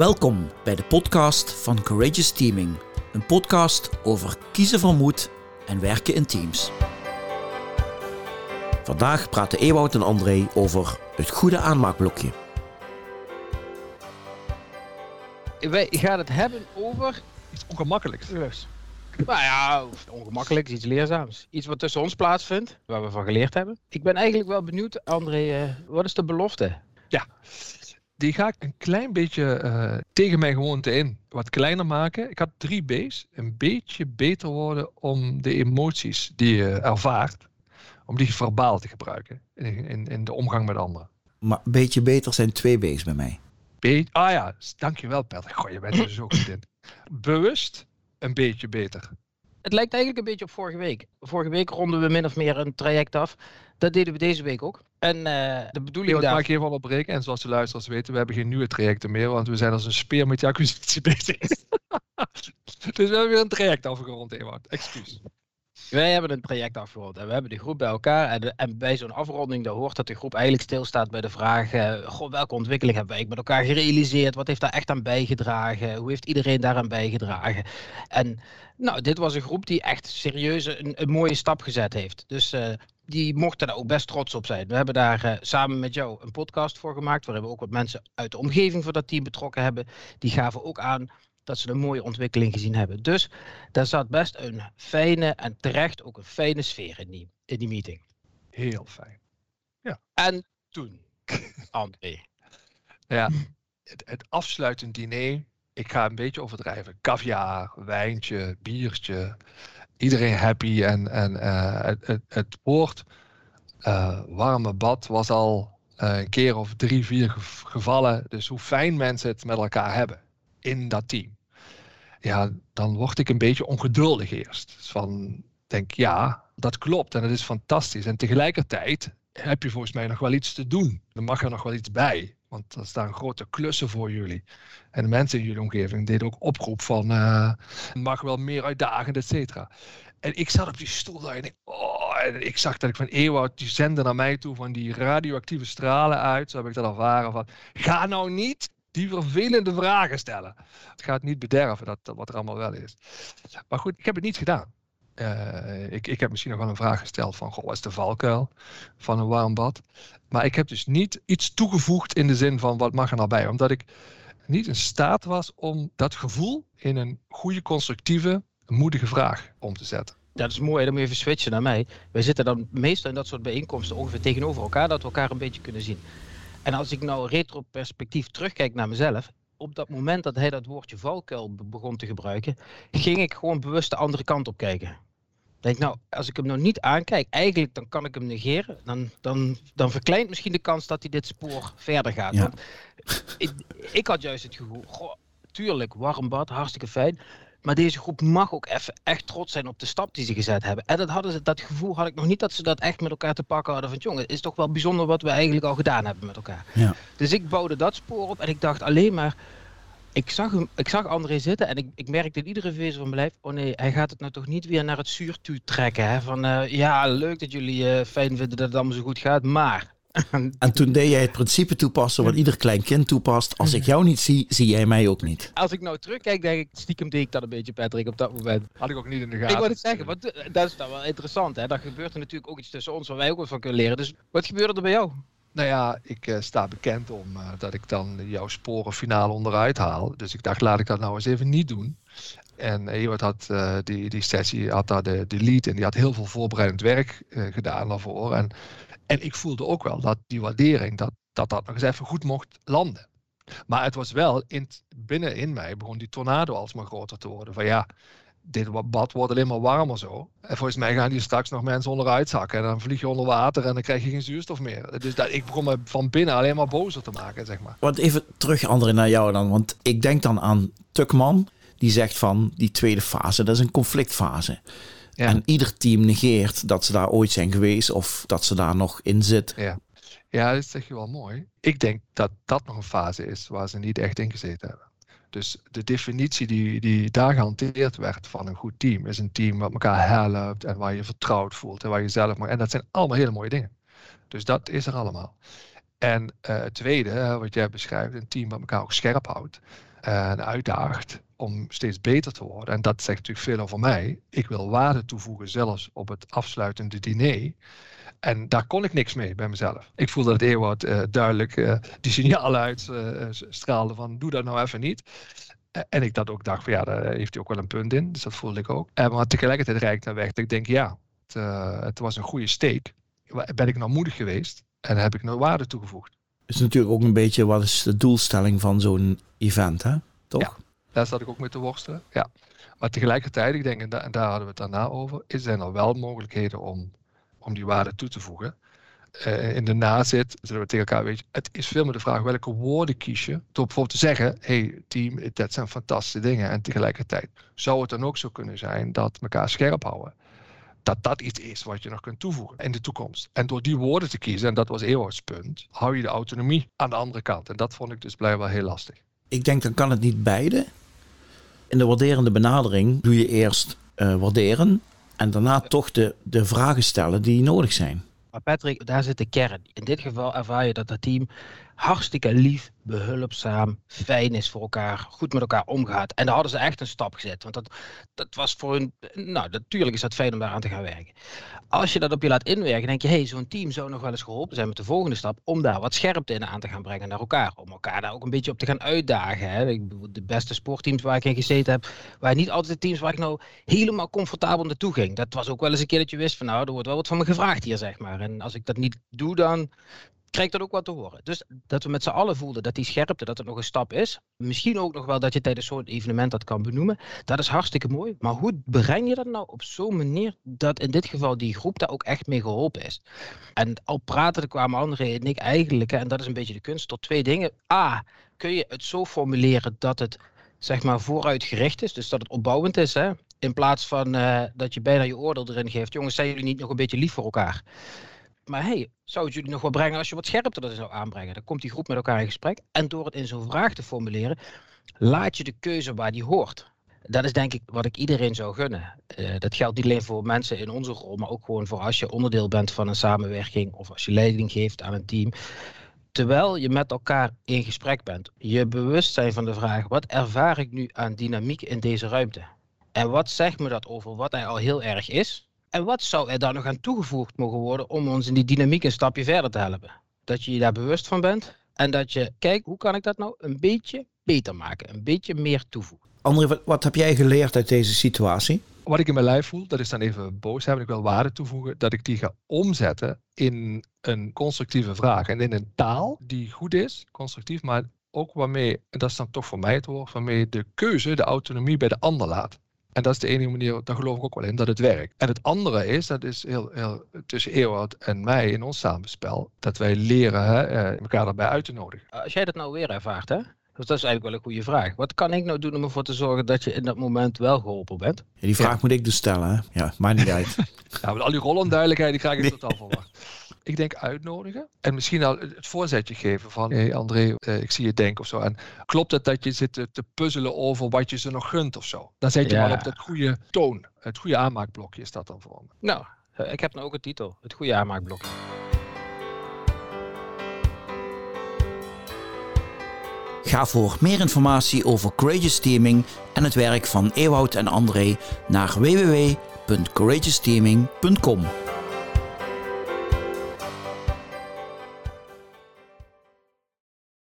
Welkom bij de podcast van Courageous Teaming. Een podcast over kiezen van moed en werken in teams. Vandaag praten Ewout en André over het goede aanmaakblokje. Wij gaan het hebben over Iets ongemakkelijks. rust. Nou ja, ongemakkelijk, iets leerzaams. Iets wat tussen ons plaatsvindt, waar we van geleerd hebben. Ik ben eigenlijk wel benieuwd, André, eh, wat is de belofte? Die ga ik een klein beetje eh, tegen mijn gewoonte in wat kleiner maken. Ik had drie B's. Een beetje beter worden om de emoties die je ervaart, om die verbaal te gebruiken in, in, in de omgang met anderen. Maar een beetje beter zijn twee B's bij mij. Be ah ja, dankjewel Patrick. Goh, je bent er ook goed in. Bewust een beetje beter. Het lijkt eigenlijk een beetje op vorige week. Vorige week ronden we min of meer een traject af. Dat deden we deze week ook. En eh, de bedoeling Ewout, daar... mag ik even onderbreken? En zoals de luisteraars weten, we hebben geen nieuwe trajecten meer, want we zijn als een speer met die acquisitie bezig. dus we hebben weer een traject afgerond, Ewout. Excuus. Wij hebben een traject afgerond en we hebben de groep bij elkaar. En, de- en bij zo'n afronding, daar hoort dat de groep eigenlijk stilstaat bij de vraag: goh, welke ontwikkeling hebben wij met elkaar gerealiseerd? Wat heeft daar echt aan bijgedragen? Hoe heeft iedereen daaraan bijgedragen? En nou, dit was een groep die echt serieus een, een mooie stap gezet heeft. Dus eh, die mochten daar ook best trots op zijn. We hebben daar eh, samen met jou een podcast voor gemaakt, waarin we ook wat mensen uit de omgeving van dat team betrokken hebben. Die gaven ook aan dat ze een mooie ontwikkeling gezien hebben. Dus daar zat best een fijne en terecht ook een fijne sfeer in die, in die meeting. Heel fijn. En toen, André. Ja, het, het afsluitend diner, ik ga een beetje overdrijven. Caviar, wijntje, biertje, iedereen happy. En, en eh, het, het, het woord eh, warme bad was al eh, een keer of drie, vier gev- gevallen. Dus hoe fijn mensen het met elkaar hebben in dat team. Ja, dan word ik een beetje ongeduldig eerst. Dus van, denk ja, dat klopt en dat is fantastisch. En tegelijkertijd heb je volgens mij nog wel iets te doen. Er mag er nog wel iets bij. Want er staan grote klussen voor jullie. En de mensen in jullie omgeving deden ook oproep van... eh mag wel meer uitdagend, et cetera. En ik zat op die stoel daar en ik, oh, ik zag dat ik van Ewout... die zende naar mij toe van die radioactieve stralen uit. Zo heb ik dat ervaren van... ga nou niet die vervelende vragen stellen. Het gaat niet bederven, dat, dat wat er allemaal wel is. Maar goed, ik heb het niet gedaan. Eh, ik, ik heb misschien nog wel een vraag gesteld van... wat is de valkuil van een warm bad? Maar ik heb dus niet iets toegevoegd in de zin van wat mag er nou bij. Omdat ik niet in staat was om dat gevoel in een goede, constructieve, moedige vraag om te zetten. Dat is mooi, dan moet je even switchen naar mij. Wij zitten dan meestal in dat soort bijeenkomsten ongeveer tegenover elkaar, dat we elkaar een beetje kunnen zien. En als ik nou retro-perspectief terugkijk naar mezelf, op dat moment dat hij dat woordje valkuil be- begon te gebruiken, ging ik gewoon bewust de andere kant op kijken. Denk nou, als ik hem nou niet aankijk, eigenlijk dan kan ik hem negeren. Dan, dan, dan verkleint misschien de kans dat hij dit spoor verder gaat. Ja. Want ik, ik had juist het gevoel, goh, tuurlijk, warm bad, hartstikke fijn. Maar deze groep mag ook even echt trots zijn op de stap die ze gezet hebben. En dat, hadden ze, dat gevoel had ik nog niet dat ze dat echt met elkaar te pakken hadden. Van jongen, het is toch wel bijzonder wat we eigenlijk al gedaan hebben met elkaar. Ja. Dus ik bouwde dat spoor op en ik dacht alleen maar. Ik zag, hem, ik zag André zitten en ik, ik merkte in iedere vezel van mijn lijf. Oh nee, hij gaat het nou toch niet weer naar het zuurtuut trekken. Hè? Van eh, ja, leuk dat jullie eh, fijn vinden dat het allemaal zo goed gaat. Maar. En toen deed jij het principe toepassen wat ieder klein kind toepast. Als ik jou niet zie, zie jij mij ook niet. Als ik nou terugkijk, denk ik, stiekem deed ik dat een beetje, Patrick, op dat moment. Had ik ook niet in de Ik gaten. wou het zeggen, want eh, dat is dan wel interessant. Hè? Dan gebeurt er natuurlijk ook iets tussen ons waar wij ook wat van kunnen leren. Dus wat gebeurde er bij jou? Nou ja, ik eh, sta bekend om eh, dat ik dan jouw sporen finaal onderuit haal. Dus ik dacht, laat ik dat nou eens even niet doen. En Ewart had eh, die, die sessie, had daar de, de lead en die had heel veel voorbereidend werk gedaan daarvoor. En, en ik voelde ook wel dat die waardering, dat, dat dat nog eens even goed mocht landen. Maar het was wel, in, t- binnen in mij begon die tornado alsmaar groter te worden. Van ja, dit bad wordt alleen maar warmer zo. En volgens mij gaan hier straks nog mensen onderuit zakken. En dan vlieg je onder water en dan krijg je geen zuurstof meer. Dus dat, ik begon me van binnen alleen maar bozer te maken, zeg maar. Want even terug, André, naar jou dan. Want ik denk dan aan Tukman. Die zegt van die tweede fase, dat is een conflictfase. Ja. En ieder team negeert dat ze daar ooit zijn geweest of dat ze daar nog in zit. Ja. ja, dat zeg je wel mooi. Ik denk dat dat nog een fase is waar ze niet echt in gezeten hebben. Dus de definitie die, die daar gehanteerd werd van een goed team, is een team wat elkaar helpt en waar je vertrouwd voelt en waar je zelf mag. En dat zijn allemaal hele mooie dingen. Dus dat is er allemaal. En uh, tweede, wat jij beschrijft, een team wat elkaar ook scherp houdt en uitdaagt om steeds beter te worden. En dat zegt natuurlijk veel over mij. Ik wil waarde toevoegen, zelfs op het afsluitende diner. En daar kon ik niks mee bij mezelf. Ik voelde dat Ewout uh, duidelijk uh, die signalen uitstraalde van doe dat nou even niet. En ik dat ook dacht van ja, daar heeft hij ook wel een punt in. Dus dat voelde ik ook. maar tegelijkertijd reikte naar weg dat ik denk ja, het, het was een goede steek. Ben ik nou moedig geweest en heb ik nou waarde toegevoegd is natuurlijk ook een beetje wat is de doelstelling van zo'n event, hè? Toch? Ja, daar zat ik ook mee te worstelen. Ja. Maar tegelijkertijd, ik denk, en, daar hadden we het daarna over, is zijn er wel mogelijkheden om, om die waarde toe te voegen. Uh, in de nazit zullen we tegen elkaar weten. Het is veel meer de vraag welke woorden kies je. Door bijvoorbeeld te zeggen: hey team, dat zijn fantastische dingen. En tegelijkertijd zou het dan ook zo kunnen zijn dat elkaar scherp houden dat dat iets is wat je nog kunt toevoegen in de toekomst. En door die woorden te kiezen, en dat was Ewout's punt, hou je de autonomie aan de andere kant. En dat vond ik dus blijkbaar heel lastig. Ik denk dan kan het niet beide. In de waarderende benadering doe je eerst uh, waarderen en daarna toch de, de vragen stellen die nodig zijn. Maar Patrick, daar zit de kern. In dit geval ervaar je dat het team hartstikke lief, behulpzaam, fijn is voor elkaar, goed met elkaar omgaat. En daar hadden ze echt een stap gezet. Want dat, dat was voor hun, nou natuurlijk is dat fijn om daar aan te gaan werken. Als je dat op je laat inwerken, denk je, hé, hey, zo'n team zou nog wel eens geholpen zijn met de volgende stap om daar wat scherpte in aan te gaan brengen naar elkaar. Om elkaar daar ook een beetje op te gaan uitdagen. Hè. De beste sportteams waar ik in gezeten heb, waren niet altijd de teams waar ik nou helemaal comfortabel naartoe ging. Dat was ook wel eens een keer dat je wist van nou, er wordt wel wat van me gevraagd hier, zeg maar. En als ik dat niet doe, dan krijg dat ook wat te horen. Dus dat we met z'n allen voelden dat die scherpte, dat het nog een stap is. Misschien ook nog wel dat je tijdens zo'n evenement dat kan benoemen. Dat is hartstikke mooi. Maar hoe breng je dat nou op zo'n manier dat in dit geval die groep daar ook echt mee geholpen is? En al praten kwamen André en ik eigenlijk, en dat is een beetje de kunst, tot twee dingen. A, kun je het zo formuleren dat het zeg maar vooruitgericht is, dus dat het opbouwend is, hè? in plaats van uh, dat je bijna je oordeel erin geeft. Jongens, zijn jullie niet nog een beetje lief voor elkaar? Maar hey, zou het jullie nog wel brengen als je wat scherpte er zou aanbrengen? Dan komt die groep met elkaar in gesprek. En door het in zo'n vraag te formuleren, laat je de keuze waar die hoort. Dat is denk ik wat ik iedereen zou gunnen. Uh, dat geldt niet alleen voor mensen in onze rol, maar ook gewoon voor als je onderdeel bent van een samenwerking of als je leiding geeft aan een team. Terwijl je met elkaar in gesprek bent, je bewust zijn van de vraag: wat ervaar ik nu aan dynamiek in deze ruimte? En wat zegt me dat over wat er al heel erg is? En wat zou er dan nog aan toegevoegd mogen worden om ons in die dynamiek een stapje verder te helpen? Dat je je daar bewust van bent en dat je kijkt hoe kan ik dat nou een beetje beter maken, een beetje meer toevoegen. André, wat, wat heb jij geleerd uit deze situatie? Wat ik in mijn lijf voel, dat is dan even boos hebben. Ik wil waarde toevoegen, dat ik die ga omzetten in een constructieve vraag. En in een taal die goed is, constructief, maar ook waarmee, en dat is dan toch voor mij het woord, waarmee de keuze, de autonomie bij de ander laat. En dat is de enige manier, daar geloof ik ook wel in, dat het werkt. En het andere is, dat is heel, heel tussen Ewout en mij in ons samenspel, dat wij leren hè, eh, elkaar daarbij uit te nodigen. Als jij dat nou weer ervaart, hè? Dus dat is eigenlijk wel een goede vraag. Wat kan ik nou doen om ervoor te zorgen dat je in dat moment wel geholpen bent? Ja, die vraag moet ik dus stellen, hè? Ja, maar niet uit. ja, met al die rollenduidelijkheid, die krijg ik nee. totaal verwacht. Ik denk uitnodigen en misschien al het voorzetje geven van hé hey André, eh, ik zie je denken of zo. En klopt het dat je zit te, puzzelen over wat je ze nog gunt of zo? Dan zet je ja. op dat goede toon. Het goede aanmaakblokje is dat dan voor me. Nou, eh, ik heb nou ook een titel. Het goede aanmaakblokje. Ga voor meer informatie over Courageous Teaming en het werk van Ewout en André naar www.courageousteaming.com.